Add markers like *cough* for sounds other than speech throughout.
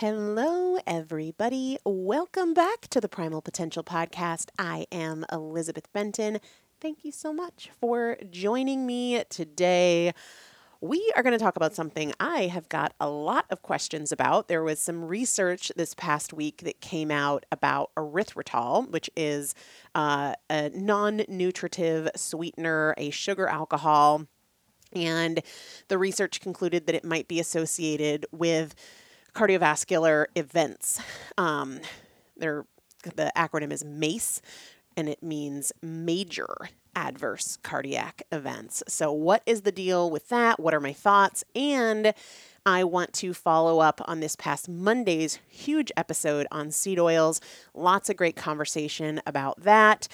Hello, everybody. Welcome back to the Primal Potential Podcast. I am Elizabeth Benton. Thank you so much for joining me today. We are going to talk about something I have got a lot of questions about. There was some research this past week that came out about erythritol, which is uh, a non nutritive sweetener, a sugar alcohol. And the research concluded that it might be associated with cardiovascular events. Um, the acronym is MACE, and it means major adverse cardiac events. So, what is the deal with that? What are my thoughts? And I want to follow up on this past Monday's huge episode on seed oils. Lots of great conversation about that.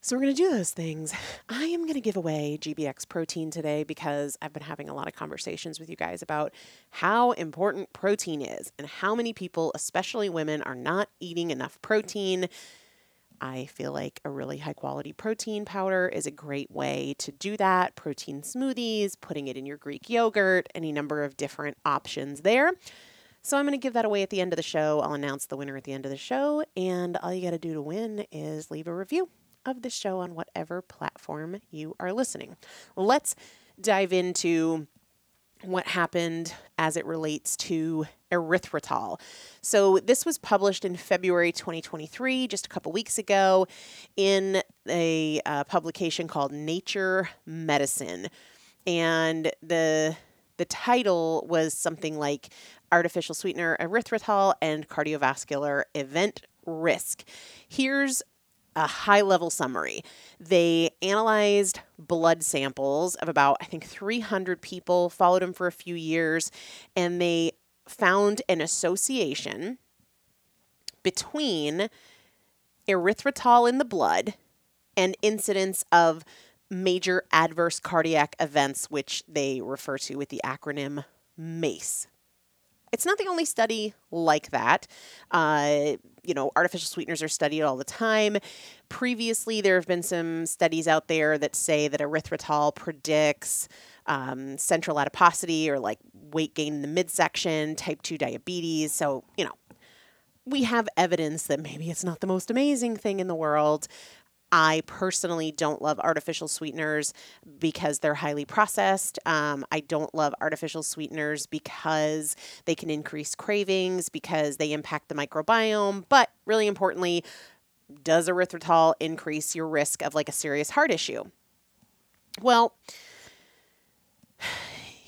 So, we're going to do those things. I am going to give away GBX protein today because I've been having a lot of conversations with you guys about how important protein is and how many people, especially women, are not eating enough protein. I feel like a really high quality protein powder is a great way to do that. Protein smoothies, putting it in your Greek yogurt, any number of different options there. So I'm going to give that away at the end of the show. I'll announce the winner at the end of the show, and all you got to do to win is leave a review of the show on whatever platform you are listening. Let's dive into what happened as it relates to erythritol. So, this was published in February 2023, just a couple weeks ago, in a uh, publication called Nature Medicine. And the the title was something like Artificial Sweetener Erythritol and Cardiovascular Event Risk. Here's a high level summary. They analyzed blood samples of about, I think, 300 people, followed them for a few years, and they found an association between erythritol in the blood and incidence of major adverse cardiac events, which they refer to with the acronym MACE. It's not the only study like that. Uh, you know, artificial sweeteners are studied all the time. Previously, there have been some studies out there that say that erythritol predicts um, central adiposity or like weight gain in the midsection, type 2 diabetes. So, you know, we have evidence that maybe it's not the most amazing thing in the world. I personally don't love artificial sweeteners because they're highly processed. Um, I don't love artificial sweeteners because they can increase cravings, because they impact the microbiome. But really importantly, does erythritol increase your risk of like a serious heart issue? Well,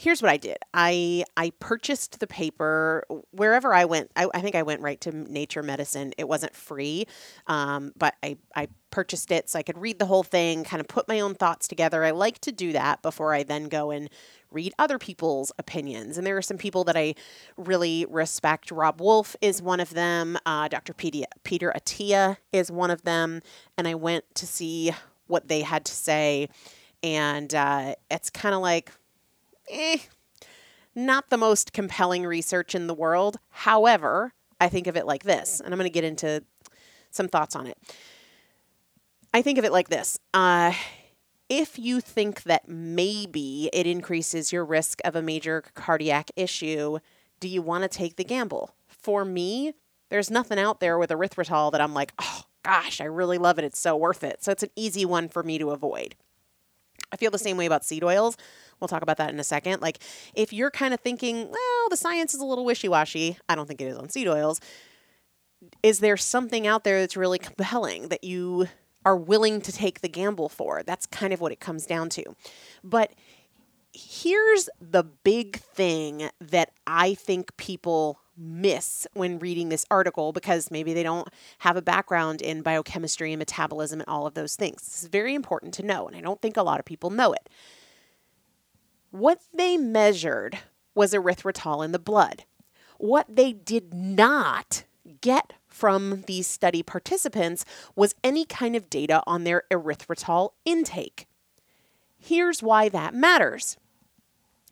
here's what I did. I I purchased the paper wherever I went. I, I think I went right to Nature Medicine. It wasn't free, um, but I I purchased it so I could read the whole thing, kind of put my own thoughts together. I like to do that before I then go and read other people's opinions. And there are some people that I really respect. Robb Wolf is one of them. Uh, Dr. Peter, Peter Attia is one of them. And I went to see what they had to say. And uh, it's kind of like, eh, not the most compelling research in the world. However, I think of it like this, and I'm going to get into some thoughts on it. I think of it like this. Uh, if you think that maybe it increases your risk of a major cardiac issue, do you want to take the gamble? For me, there's nothing out there with erythritol that I'm like, oh gosh, I really love it. It's so worth it. So it's an easy one for me to avoid. I feel the same way about seed oils. We'll talk about that in a second. Like, if you're kind of thinking, well, the science is a little wishy washy, I don't think it is on seed oils. Is there something out there that's really compelling that you are willing to take the gamble for? That's kind of what it comes down to. But here's the big thing that I think people miss when reading this article because maybe they don't have a background in biochemistry and metabolism and all of those things. Is very important to know, and I don't think a lot of people know it. What they measured was erythritol in the blood. What they did not get from these study participants was any kind of data on their erythritol intake. Here's why that matters.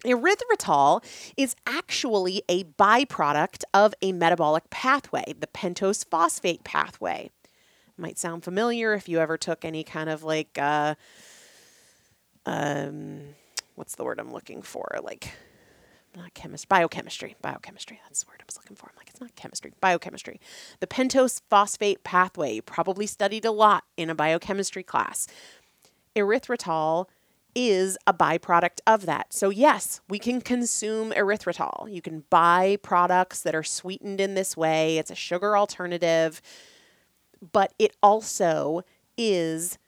Erythritol is actually a byproduct of a metabolic pathway, the pentose phosphate pathway. Might sound familiar if you ever took any kind of like, uh, um, what's the word I'm looking for? Like not chemist, biochemistry, biochemistry. That's the word I was looking for. I'm like, it's not chemistry, biochemistry. The pentose phosphate pathway, you probably studied a lot in a biochemistry class. Erythritol is a byproduct of that. So, yes, we can consume erythritol. You can buy products that are sweetened in this way, it's a sugar alternative, but it also is,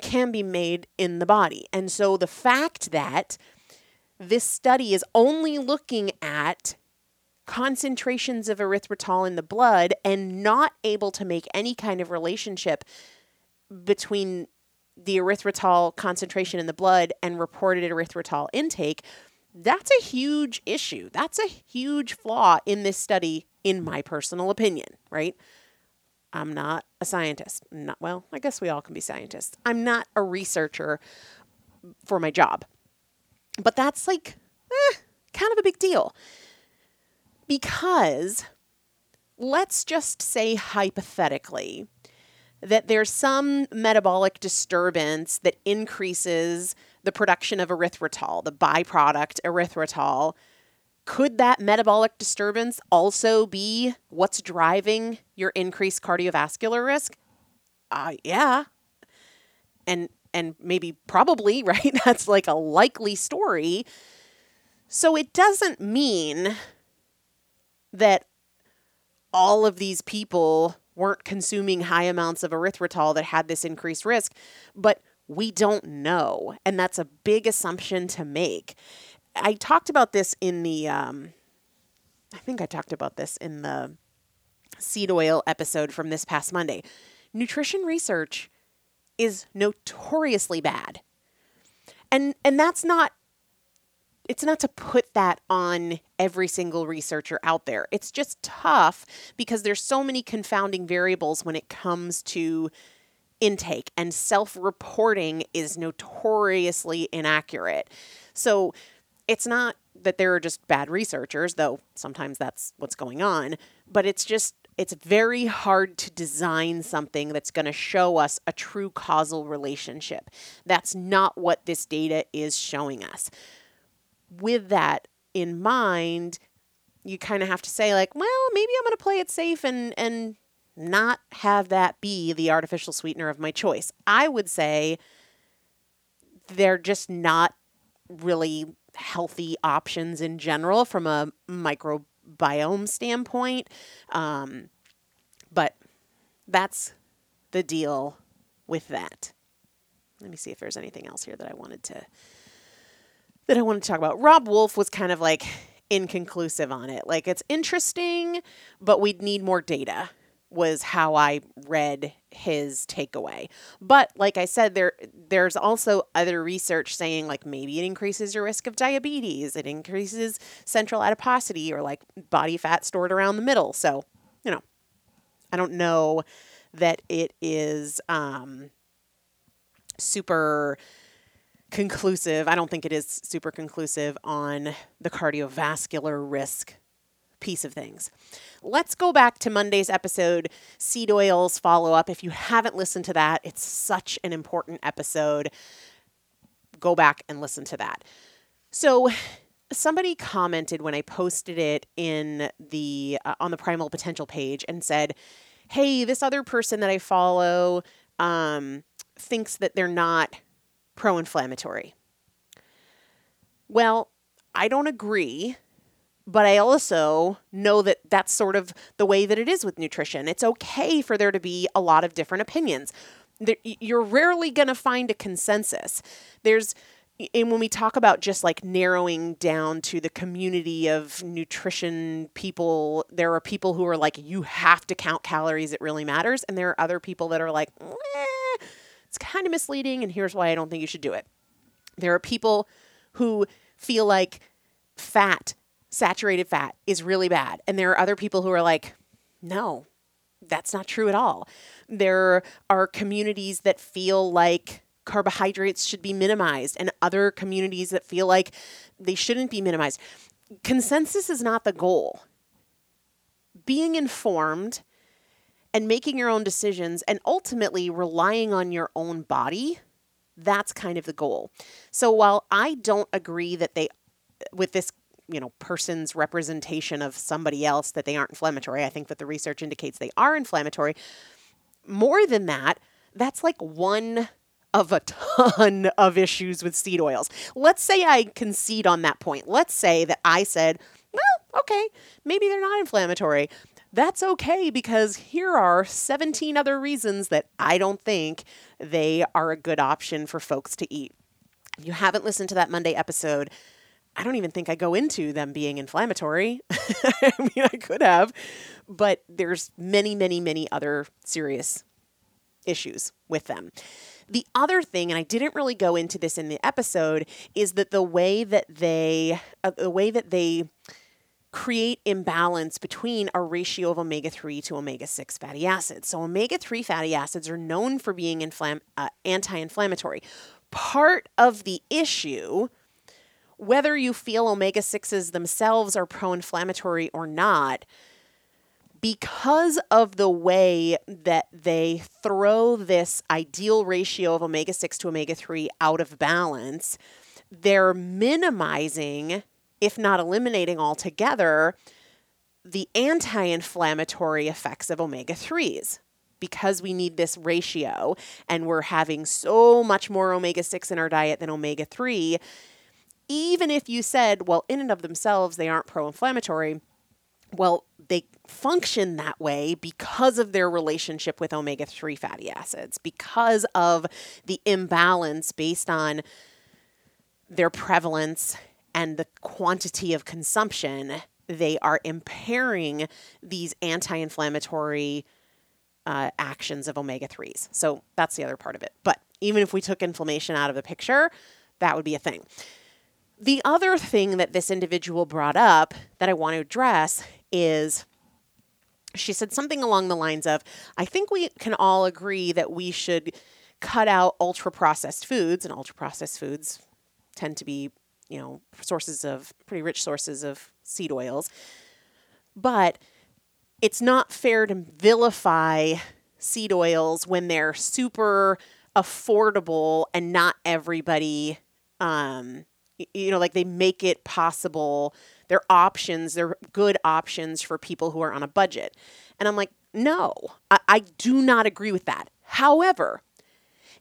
can be made in the body. And so, the fact that this study is only looking at concentrations of erythritol in the blood and not able to make any kind of relationship between the erythritol concentration in the blood and reported erythritol intake, that's a huge issue. That's a huge flaw in this study, in my personal opinion, right? I'm not a scientist. Not well, I guess we all can be scientists. I'm not a researcher for my job. But that's like eh, kind of a big deal. Because let's just say hypothetically that there's some metabolic disturbance that increases the production of erythritol, the byproduct erythritol. Could that metabolic disturbance also be what's driving your increased cardiovascular risk? Uh, yeah. And and maybe probably, *laughs* right? That's like a likely story. So it doesn't mean that all of these people weren't consuming high amounts of erythritol that had this increased risk, but we don't know. And that's a big assumption to make. I talked about this in the, um, I think I talked about this in the seed oil episode from this past Monday. Nutrition research is notoriously bad. And and that's not it's not to put that on every single researcher out there. It's just tough because there's so many confounding variables when it comes to intake and self-reporting is notoriously inaccurate. So it's not that there are just bad researchers, though sometimes that's what's going on, but it's just it's very hard to design something that's going to show us a true causal relationship. That's not what this data is showing us. With that in mind, you kind of have to say like, well, maybe I'm going to play it safe and and not have that be the artificial sweetener of my choice. I would say they're just not really healthy options in general from a microbiome standpoint. Um, but that's the deal with that. Let me see if there's anything else here that I wanted to that I wanted to talk about. Robb Wolf was kind of like inconclusive on it. Like it's interesting, but we'd need more data was how I read his takeaway. But like I said, there there's also other research saying like maybe it increases your risk of diabetes, it increases central adiposity or like body fat stored around the middle. So, you know, I don't know that it is um, super conclusive. I don't think it is super conclusive on the cardiovascular risk piece of things. Let's go back to Monday's episode, seed oils follow up. If you haven't listened to that, it's such an important episode. Go back and listen to that. So, somebody commented when I posted it in the uh, on the Primal Potential page and said, "Hey, this other person that I follow um, thinks that they're not pro-inflammatory." Well, I don't agree but I also know that that's sort of the way that it is with nutrition. It's okay for there to be a lot of different opinions. You're rarely going to find a consensus. There's and when we talk about just like narrowing down to the community of nutrition people, there are people who are like, you have to count calories, it really matters. And there are other people that are like, eh, it's kind of misleading, and here's why I don't think you should do it. There are people who feel like fat saturated fat is really bad. And there are other people who are like, no, that's not true at all. There are communities that feel like carbohydrates should be minimized, and other communities that feel like they shouldn't be minimized. Consensus is not the goal. Being informed and making your own decisions and ultimately relying on your own body, that's kind of the goal. So while I don't agree that they with this you know, person's representation of somebody else that they aren't inflammatory. I think that the research indicates they are inflammatory. More than that, that's like one of a *laughs* ton of issues with seed oils. Let's say I concede on that point. Let's say that I said, well, okay, maybe they're not inflammatory. That's okay because here are 17 other reasons that I don't think they are a good option for folks to eat. If you haven't listened to that Monday episode, I don't even think I go into them being inflammatory. *laughs* I mean, I could have, but there's many, many, many other serious issues with them. The other thing, and I didn't really go into this in the episode, is that the way that they, uh, the way that they create imbalance between a ratio of omega 3 to omega 6 fatty acids. So, omega 3 fatty acids are known for being inflam- uh, anti inflammatory. Part of the issue, whether you feel omega 6s themselves are pro inflammatory or not, because of the way that they throw this ideal ratio of omega 6 to omega 3 out of balance, they're minimizing if not eliminating altogether, the anti inflammatory effects of omega 3s. Because we need this ratio and we're having so much more omega 6 in our diet than omega 3, even if you said, well, in and of themselves, they aren't pro inflammatory, well, they function that way because of their relationship with omega 3 fatty acids, because of the imbalance based on their prevalence and the quantity of consumption, they are impairing these anti inflammatory uh, actions of omega 3s. So that's the other part of it. But even if we took inflammation out of the picture, that would be a thing. The other thing that this individual brought up that I want to address is she said something along the lines of I think we can all agree that we should cut out ultra processed foods, and ultra processed foods tend to be you know, sources of pretty rich sources of seed oils. But it's not fair to vilify seed oils when they're super affordable and not everybody um, you know like they make it possible. They're options they're good options for people who are on a budget. And i'm like no I, I do not agree with that. However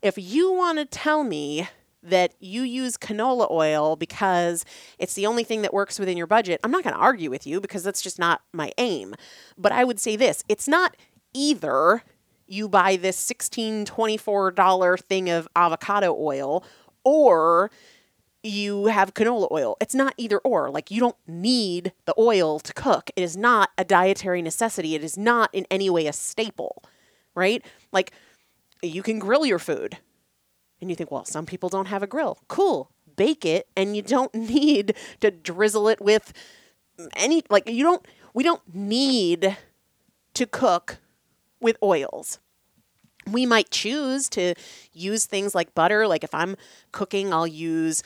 if you want to tell me that you use canola oil because it's the only thing that works within your budget, I'm not going to argue with you because that's just not my aim. But I would say this it's not either you buy this $16, $24 thing of avocado oil or you have canola oil. It's not either or. Like, you don't need the oil to cook. It is not a dietary necessity. It is not in any way a staple, right? Like, you can grill your food. And you think, well, some people don't have a grill. Cool. Bake it and you don't *laughs* need to drizzle it with any like you don't we don't need to cook with oils. We might choose to use things like butter. Like if I'm cooking, I'll use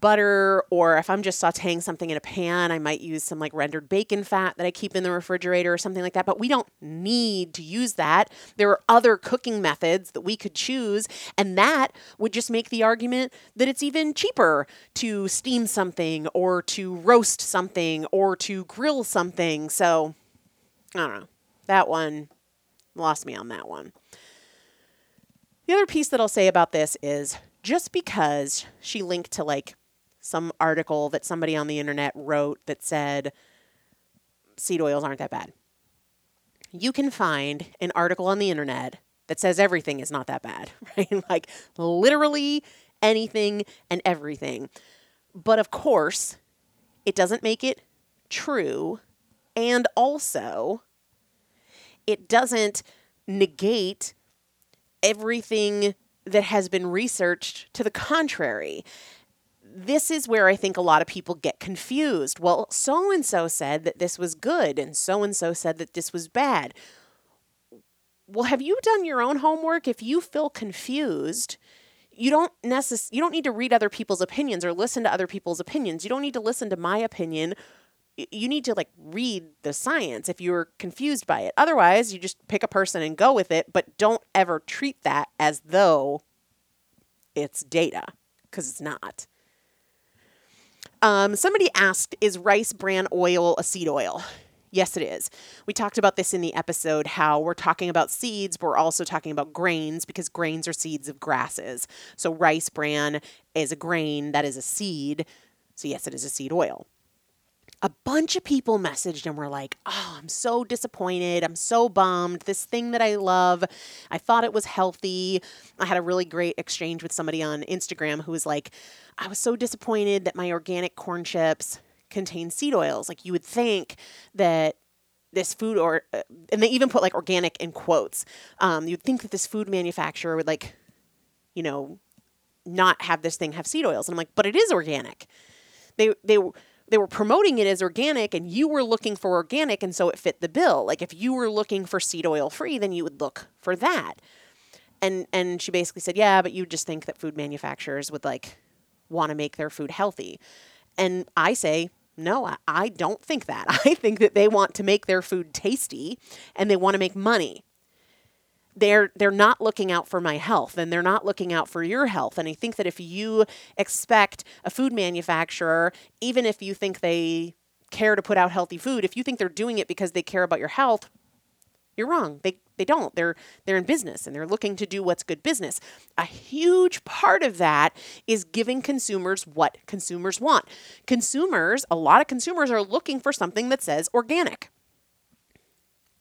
butter or if I'm just sauteing something in a pan, I might use some like rendered bacon fat that I keep in the refrigerator or something like that. But we don't need to use that. There are other cooking methods that we could choose, and that would just make the argument that it's even cheaper to steam something or to roast something or to grill something. So I don't know. That one lost me on that one. The other piece that I'll say about this is just because she linked to like some article that somebody on the internet wrote that said seed oils aren't that bad. You can find an article on the internet that says everything is not that bad, *laughs* right? like literally anything and everything. But of course, it doesn't make it true. And also, it doesn't negate everything that has been researched to the contrary this is where I think a lot of people get confused. Well, so and so said that this was good, and so and so said that this was bad. Well, have you done your own homework? If you feel confused, you don't necess- you don't need to read other people's opinions or listen to other people's opinions. You don't need to listen to my opinion. You need to like read the science if you're confused by it. Otherwise, you just pick a person and go with it, but don't ever treat that as though it's data because it's not. Um, somebody asked, is rice bran oil a seed oil? Yes, it is. We talked about this in the episode how we're talking about seeds, but we're also talking about grains because grains are seeds of grasses. So, rice bran is a grain that is a seed. So, yes, it is a seed oil. A bunch of people messaged and were like, Oh, I'm so disappointed. I'm so bummed. This thing that I love, I thought it was healthy. I had a really great exchange with somebody on Instagram who was like, I was so disappointed that my organic corn chips contain seed oils. Like you would think that this food or uh, and they even put like organic in quotes. Um, you'd think that this food manufacturer would like, you know, not have this thing have seed oils. And I'm like, but it is organic. They they they were promoting it as organic and you were looking for organic and so it fit the bill. Like if you were looking for seed oil free, then you would look for that. And and she basically said, "Yeah, but you just think that food manufacturers would like want to make their food healthy." And I say, no, I, I don't think that. *laughs* I think that they want to make their food tasty and they want to make money. They're they're not looking out for my health and they're not looking out for your health. And I think that if you expect a food manufacturer, even if you think they care to put out healthy food, if you think they're doing it because they care about your health, you're wrong. They they don't. They're they're in business and they're looking to do what's good business. A huge part of that is giving consumers what consumers want. Consumers, a lot of consumers are looking for something that says organic.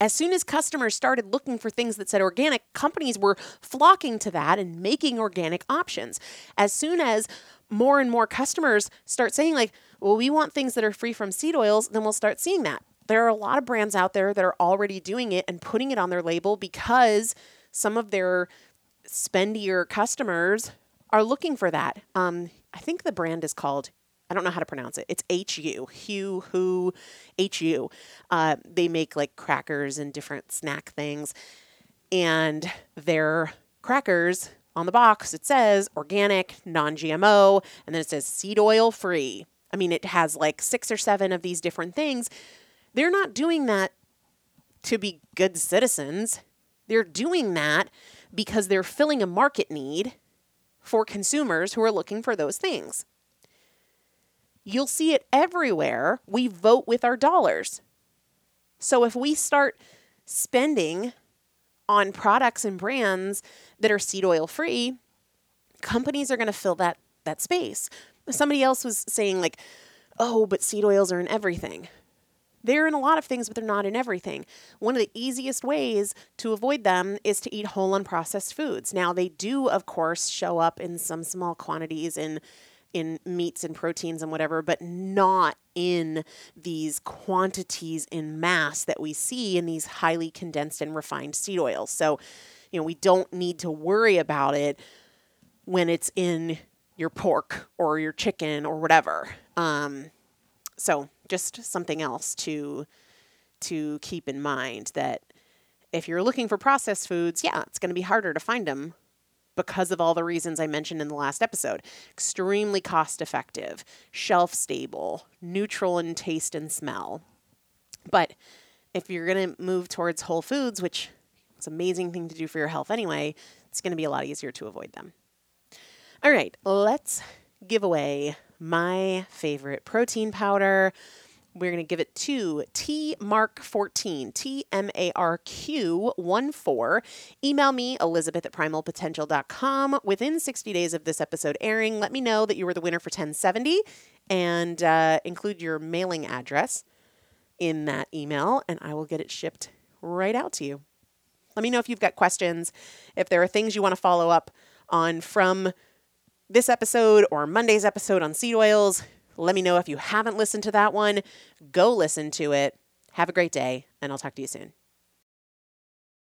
As soon as customers started looking for things that said organic, companies were flocking to that and making organic options. As soon as more and more customers start saying like, "Well, we want things that are free from seed oils," then we'll start seeing that there are a lot of brands out there that are already doing it and putting it on their label because some of their spendier customers are looking for that. Um, I think the brand is called, I don't know how to pronounce it. It's HU, Hugh, Who, HU. Uh, they make like crackers and different snack things. And their crackers on the box, it says organic, non GMO, and then it says seed oil free. I mean, it has like six or seven of these different things they're not doing that to be good citizens. They're doing that because they're filling a market need for consumers who are looking for those things. You'll see it everywhere. We vote with our dollars. So if we start spending on products and brands that are seed oil free, companies are going to fill that that space. Somebody else was saying like, "Oh, but seed oils are in everything." They're in a lot of things, but they're not in everything. One of the easiest ways to avoid them is to eat whole unprocessed foods. Now, they do, of course, show up in some small quantities in in meats and proteins and whatever, but not in these quantities in mass that we see in these highly condensed and refined seed oils. So, you know, we don't need to worry about it when it's in your pork or your chicken or whatever. Um, so just something else to to keep in mind that if you're looking for processed foods, yeah, it's going to be harder to find them because of all the reasons I mentioned in the last episode. Extremely cost effective, shelf stable, neutral in taste and smell. But if you're going to move towards whole foods, which is an amazing thing to do for your health anyway, it's going to be a lot easier to avoid them. All right, let's give away my favorite protein powder. We're going to give it to T Mark 14, T M A R Q 1 4. Email me, Elizabeth at primalpotential.com. Within 60 days of this episode airing, let me know that you were the winner for 1070 and uh, include your mailing address in that email, and I will get it shipped right out to you. Let me know if you've got questions, if there are things you want to follow up on from this episode or Monday's episode on seed oils. Let me know if you haven't listened to that one. Go listen to it. Have a great day, and I'll talk to you soon.